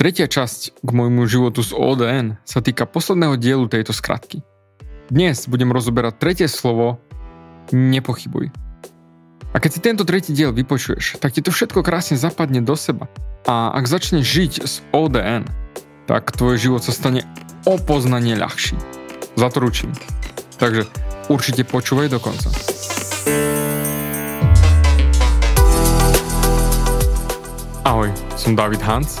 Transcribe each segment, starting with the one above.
Tretia časť k môjmu životu z ODN sa týka posledného dielu tejto skratky. Dnes budem rozoberať tretie slovo nepochybuj. A keď si tento tretí diel vypočuješ, tak ti to všetko krásne zapadne do seba. A ak začneš žiť z ODN, tak tvoj život sa stane o poznanie ľahší. Za to ručím. Takže určite počúvaj do konca. Ahoj, som David Hans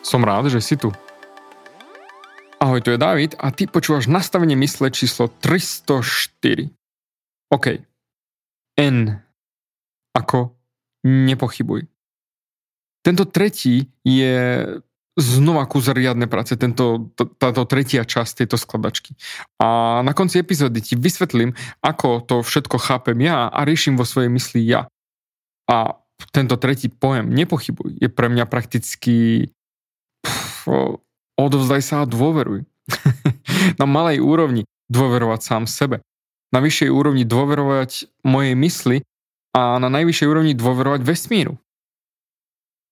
Som rád, že si tu. Ahoj, tu je David a ty počúvaš nastavenie mysle číslo 304. OK. N. Ako nepochybuj. Tento tretí je znova kus riadne práce, tento, táto tretia časť tejto skladačky. A na konci epizódy ti vysvetlím, ako to všetko chápem ja a riešim vo svojej mysli ja. A tento tretí pojem, nepochybuj, je pre mňa prakticky odovzdaj sa a dôveruj. na malej úrovni dôverovať sám sebe. Na vyššej úrovni dôverovať mojej mysli a na najvyššej úrovni dôverovať vesmíru.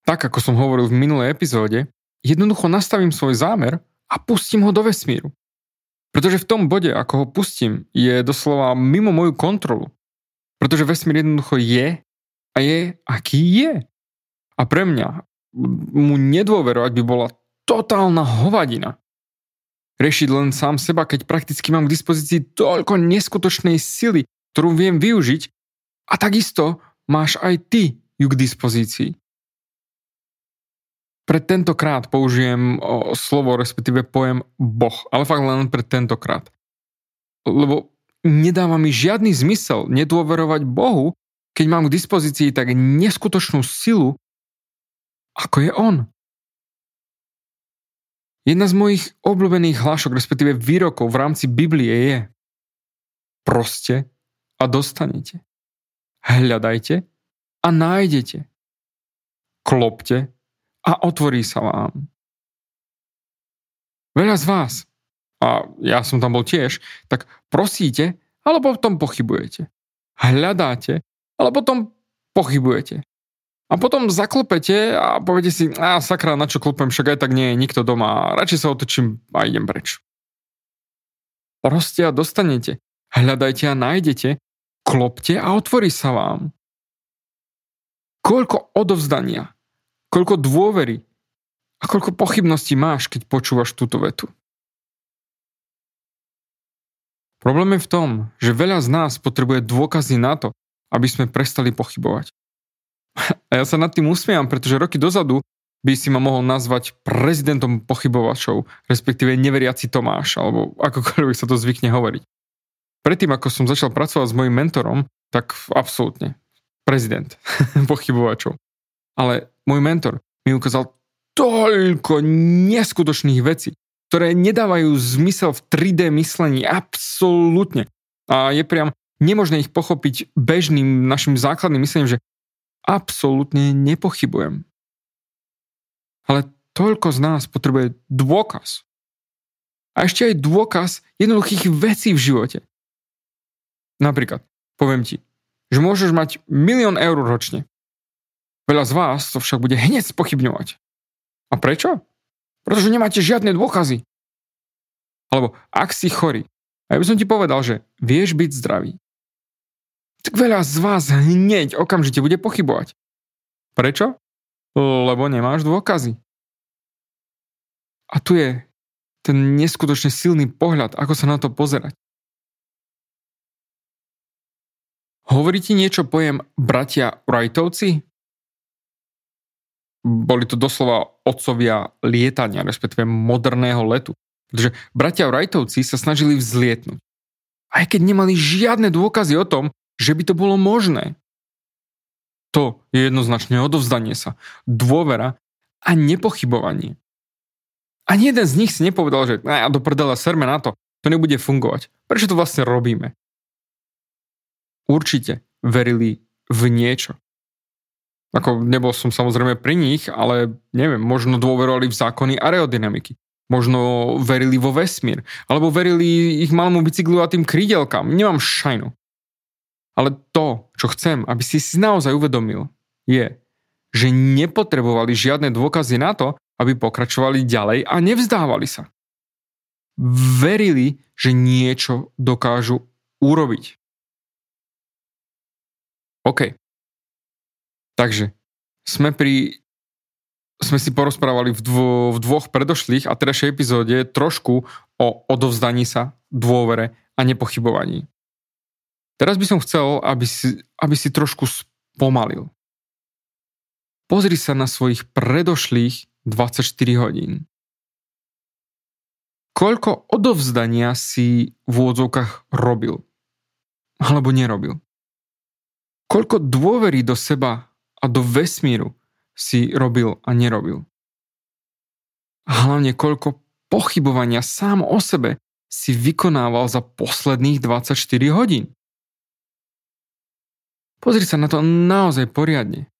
Tak ako som hovoril v minulej epizóde, jednoducho nastavím svoj zámer a pustím ho do vesmíru. Pretože v tom bode, ako ho pustím, je doslova mimo moju kontrolu. Pretože vesmír jednoducho je a je, aký je. A pre mňa mu nedôverovať by bola totálna hovadina. Rešiť len sám seba, keď prakticky mám k dispozícii toľko neskutočnej sily, ktorú viem využiť a takisto máš aj ty ju k dispozícii. Pre tentokrát použijem slovo, respektíve pojem Boh, ale fakt len pre tentokrát. Lebo nedáva mi žiadny zmysel nedôverovať Bohu, keď mám k dispozícii tak neskutočnú silu, ako je On. Jedna z mojich obľúbených hlášok, respektíve výrokov v rámci Biblie je proste a dostanete. Hľadajte a nájdete. Klopte a otvorí sa vám. Veľa z vás, a ja som tam bol tiež, tak prosíte, ale potom pochybujete. Hľadáte, ale potom pochybujete. A potom zaklopete a poviete si, a sakra, na čo klopem, však aj tak nie je nikto doma, radšej sa otočím a idem preč. Proste a dostanete. Hľadajte a nájdete, klopte a otvorí sa vám. Koľko odovzdania, koľko dôvery a koľko pochybností máš, keď počúvaš túto vetu. Problém je v tom, že veľa z nás potrebuje dôkazy na to, aby sme prestali pochybovať. A ja sa nad tým usmievam, pretože roky dozadu by si ma mohol nazvať prezidentom pochybovačov, respektíve neveriaci Tomáš, alebo akokoľvek sa to zvykne hovoriť. Predtým, ako som začal pracovať s mojim mentorom, tak absolútne. Prezident pochybovačov. Ale môj mentor mi ukázal toľko neskutočných vecí, ktoré nedávajú zmysel v 3D myslení. Absolútne. A je priam nemožné ich pochopiť bežným našim základným myslením, že absolútne nepochybujem. Ale toľko z nás potrebuje dôkaz. A ešte aj dôkaz jednoduchých vecí v živote. Napríklad, poviem ti, že môžeš mať milión eur ročne. Veľa z vás to však bude hneď spochybňovať. A prečo? Pretože nemáte žiadne dôkazy. Alebo ak si chorý, a ja by som ti povedal, že vieš byť zdravý, tak veľa z vás hneď okamžite bude pochybovať. Prečo? Lebo nemáš dôkazy. A tu je ten neskutočne silný pohľad, ako sa na to pozerať. Hovorí ti niečo pojem bratia Wrightovci? Boli to doslova otcovia lietania, respektíve moderného letu. Pretože bratia Wrightovci sa snažili vzlietnúť. Aj keď nemali žiadne dôkazy o tom, že by to bolo možné. To je jednoznačne odovzdanie sa, dôvera a nepochybovanie. Ani jeden z nich si nepovedal, že ja do prdela serme na to, to nebude fungovať. Prečo to vlastne robíme? Určite verili v niečo. Ako nebol som samozrejme pri nich, ale neviem, možno dôverovali v zákony aerodynamiky. Možno verili vo vesmír. Alebo verili ich malému bicyklu a tým krídelkám. Nemám šajnu. Ale to, čo chcem, aby si si naozaj uvedomil, je, že nepotrebovali žiadne dôkazy na to, aby pokračovali ďalej a nevzdávali sa. Verili, že niečo dokážu urobiť. OK. Takže sme pri sme si porozprávali v, dvo, v dvoch predošlých a terajšej epizóde trošku o odovzdaní sa, dôvere a nepochybovaní. Teraz by som chcel, aby si, aby si trošku spomalil. Pozri sa na svojich predošlých 24 hodín. Koľko odovzdania si v úvodzovkách robil? Alebo nerobil? Koľko dôvery do seba a do vesmíru si robil a nerobil? A hlavne koľko pochybovania sám o sebe si vykonával za posledných 24 hodín? Pozri sa na to naozaj poriadne.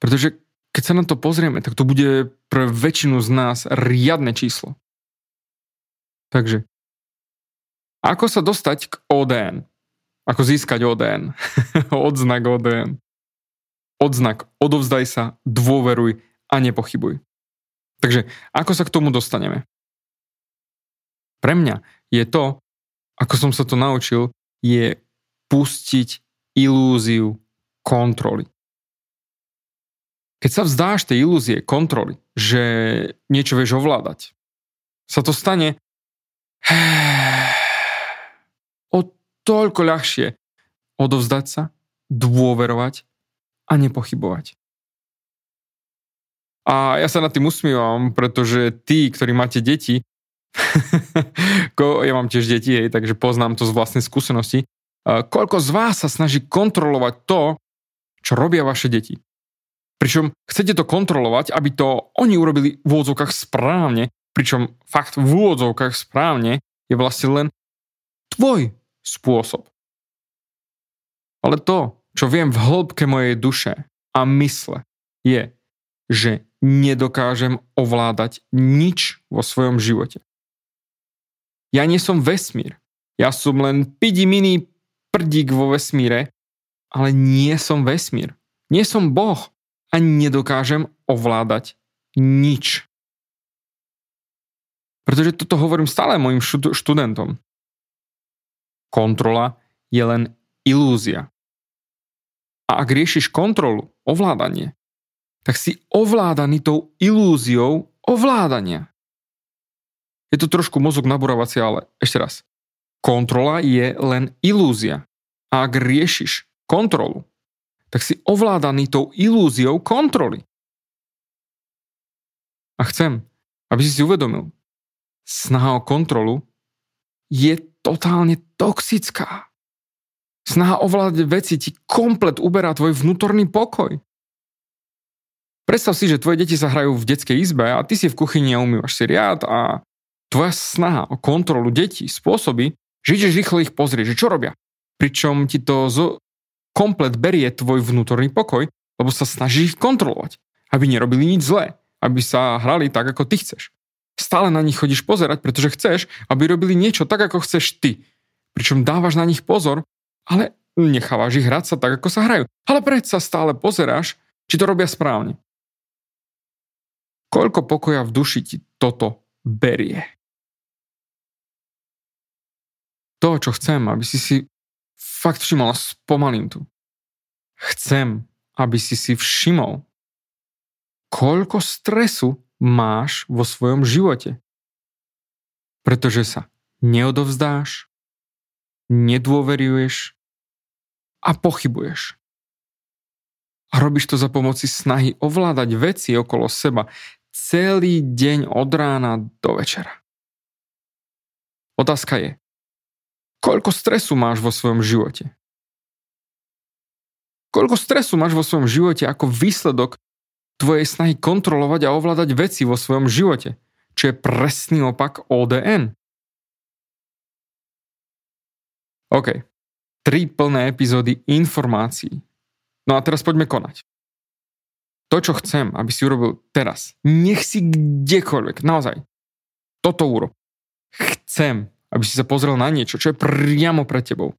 Pretože keď sa na to pozrieme, tak to bude pre väčšinu z nás riadne číslo. Takže, ako sa dostať k ODN? Ako získať ODN? Odznak ODN. Odznak odovzdaj sa, dôveruj a nepochybuj. Takže, ako sa k tomu dostaneme? Pre mňa je to, ako som sa to naučil, je pustiť ilúziu kontroly. Keď sa vzdáš tej ilúzie kontroly, že niečo vieš ovládať, sa to stane o toľko ľahšie odovzdať sa, dôverovať a nepochybovať. A ja sa nad tým usmievam, pretože tí, ktorí máte deti, ja mám tiež deti, takže poznám to z vlastnej skúsenosti, koľko z vás sa snaží kontrolovať to, čo robia vaše deti. Pričom chcete to kontrolovať, aby to oni urobili v úvodzovkách správne, pričom fakt v úvodzovkách správne je vlastne len tvoj spôsob. Ale to, čo viem v hĺbke mojej duše a mysle, je, že nedokážem ovládať nič vo svojom živote. Ja nie som vesmír. Ja som len pidi mini prdík vo vesmíre, ale nie som vesmír. Nie som Boh a nedokážem ovládať nič. Pretože toto hovorím stále mojim študentom. Kontrola je len ilúzia. A ak riešiš kontrolu, ovládanie, tak si ovládaný tou ilúziou ovládania. Je to trošku mozog naborávací, ale ešte raz. Kontrola je len ilúzia. A ak riešiš kontrolu, tak si ovládaný tou ilúziou kontroly. A chcem, aby si si uvedomil, snaha o kontrolu je totálne toxická. Snaha ovládať veci ti komplet uberá tvoj vnútorný pokoj. Predstav si, že tvoje deti sa hrajú v detskej izbe a ty si v kuchyni a umývaš si riad a tvoja snaha o kontrolu detí spôsobí, že ideš rýchlo ich pozrieť, že čo robia. Pričom ti to zo, komplet berie tvoj vnútorný pokoj, lebo sa snaží ich kontrolovať, aby nerobili nič zlé, aby sa hrali tak, ako ty chceš. Stále na nich chodíš pozerať, pretože chceš, aby robili niečo tak, ako chceš ty. Pričom dávaš na nich pozor, ale nechávaš ich hrať sa tak, ako sa hrajú. Ale predsa stále pozeráš, či to robia správne. Koľko pokoja v duši ti toto berie? To, čo chcem, aby si si fakt všimol spomalím tu. Chcem, aby si si všimol, koľko stresu máš vo svojom živote. Pretože sa neodovzdáš, nedôveruješ a pochybuješ. A robíš to za pomoci snahy ovládať veci okolo seba celý deň od rána do večera. Otázka je, koľko stresu máš vo svojom živote? Koľko stresu máš vo svojom živote ako výsledok tvojej snahy kontrolovať a ovládať veci vo svojom živote, čo je presný opak ODN? OK. Tri plné epizódy informácií. No a teraz poďme konať. To, čo chcem, aby si urobil teraz, nech si kdekoľvek, naozaj, toto urob. Chcem, aby si sa pozrel na niečo, čo je priamo pred tebou.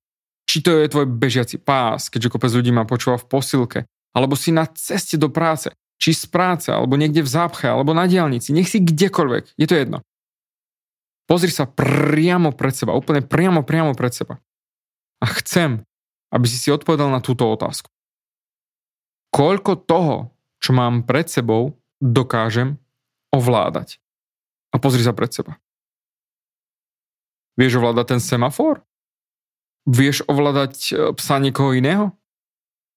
Či to je tvoj bežiaci pás, keďže kopec ľudí ma počúva v posilke, alebo si na ceste do práce, či z práce, alebo niekde v zápche, alebo na diálnici, nech si kdekoľvek, je to jedno. Pozri sa priamo pred seba, úplne priamo, priamo pred seba. A chcem, aby si si odpovedal na túto otázku. Koľko toho, čo mám pred sebou, dokážem ovládať? A pozri sa pred seba. Vieš ovládať ten semafor? Vieš ovládať e, psa niekoho iného?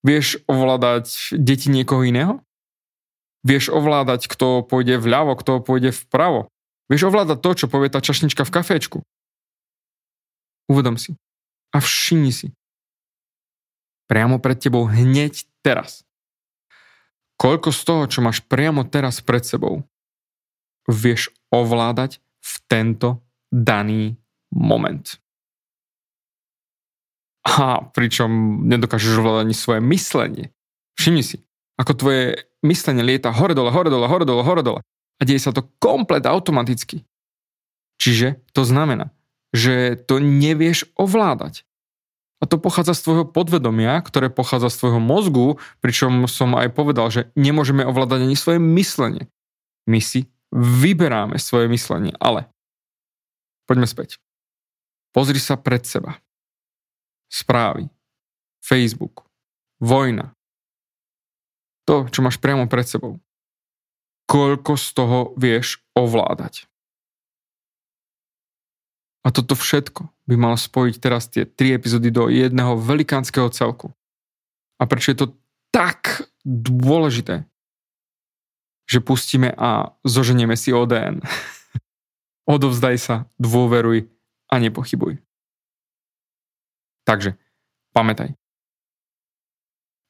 Vieš ovládať deti niekoho iného? Vieš ovládať, kto pôjde vľavo, kto pôjde vpravo? Vieš ovládať to, čo povie tá čašnička v kafečku? Uvedom si. A všimni si. Priamo pred tebou hneď teraz. Koľko z toho, čo máš priamo teraz pred sebou, vieš ovládať v tento daný moment. A pričom nedokážeš ovládať ani svoje myslenie. Všimni si, ako tvoje myslenie lieta hore dole, hore dole, hore dole, hore dole. A deje sa to komplet automaticky. Čiže to znamená, že to nevieš ovládať. A to pochádza z tvojho podvedomia, ktoré pochádza z tvojho mozgu, pričom som aj povedal, že nemôžeme ovládať ani svoje myslenie. My si vyberáme svoje myslenie, ale poďme späť. Pozri sa pred seba. Správy. Facebook. Vojna. To, čo máš priamo pred sebou. Koľko z toho vieš ovládať? A toto všetko by malo spojiť teraz tie tri epizódy do jedného velikánskeho celku. A prečo je to tak dôležité, že pustíme a zoženieme si ODN. Odovzdaj sa, dôveruj a nepochybuj. Takže, pamätaj.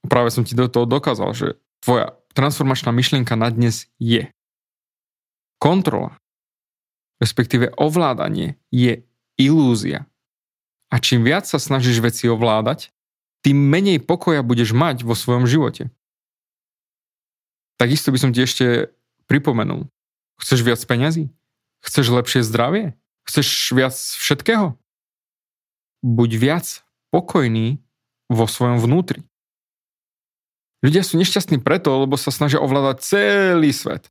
Práve som ti do toho dokázal, že tvoja transformačná myšlienka na dnes je kontrola, respektíve ovládanie je ilúzia. A čím viac sa snažíš veci ovládať, tým menej pokoja budeš mať vo svojom živote. Takisto by som ti ešte pripomenul. Chceš viac peňazí? Chceš lepšie zdravie? Chceš viac všetkého? Buď viac pokojný vo svojom vnútri. Ľudia sú nešťastní preto, lebo sa snažia ovládať celý svet.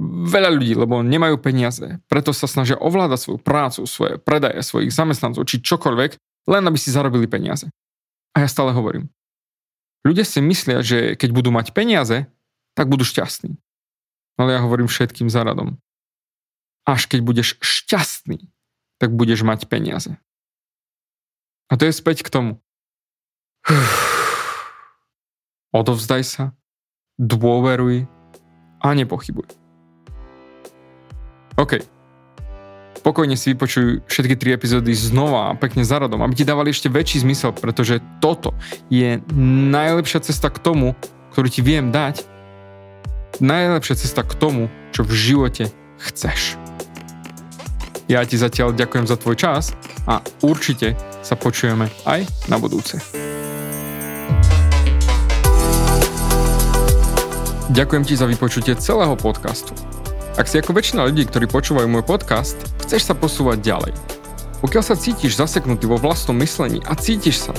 Veľa ľudí, lebo nemajú peniaze, preto sa snažia ovládať svoju prácu, svoje predaje, svojich zamestnancov, či čokoľvek, len aby si zarobili peniaze. A ja stále hovorím. Ľudia si myslia, že keď budú mať peniaze, tak budú šťastní. Ale ja hovorím všetkým zaradom až keď budeš šťastný, tak budeš mať peniaze. A to je späť k tomu. Odovzdaj sa, dôveruj a nepochybuj. OK. Pokojne si vypočuj všetky tri epizódy znova a pekne zaradom, aby ti dávali ešte väčší zmysel, pretože toto je najlepšia cesta k tomu, ktorú ti viem dať. Najlepšia cesta k tomu, čo v živote chceš. Ja ti zatiaľ ďakujem za tvoj čas a určite sa počujeme aj na budúce. Ďakujem ti za vypočutie celého podcastu. Ak si ako väčšina ľudí, ktorí počúvajú môj podcast, chceš sa posúvať ďalej. Pokiaľ sa cítiš zaseknutý vo vlastnom myslení a cítiš sa,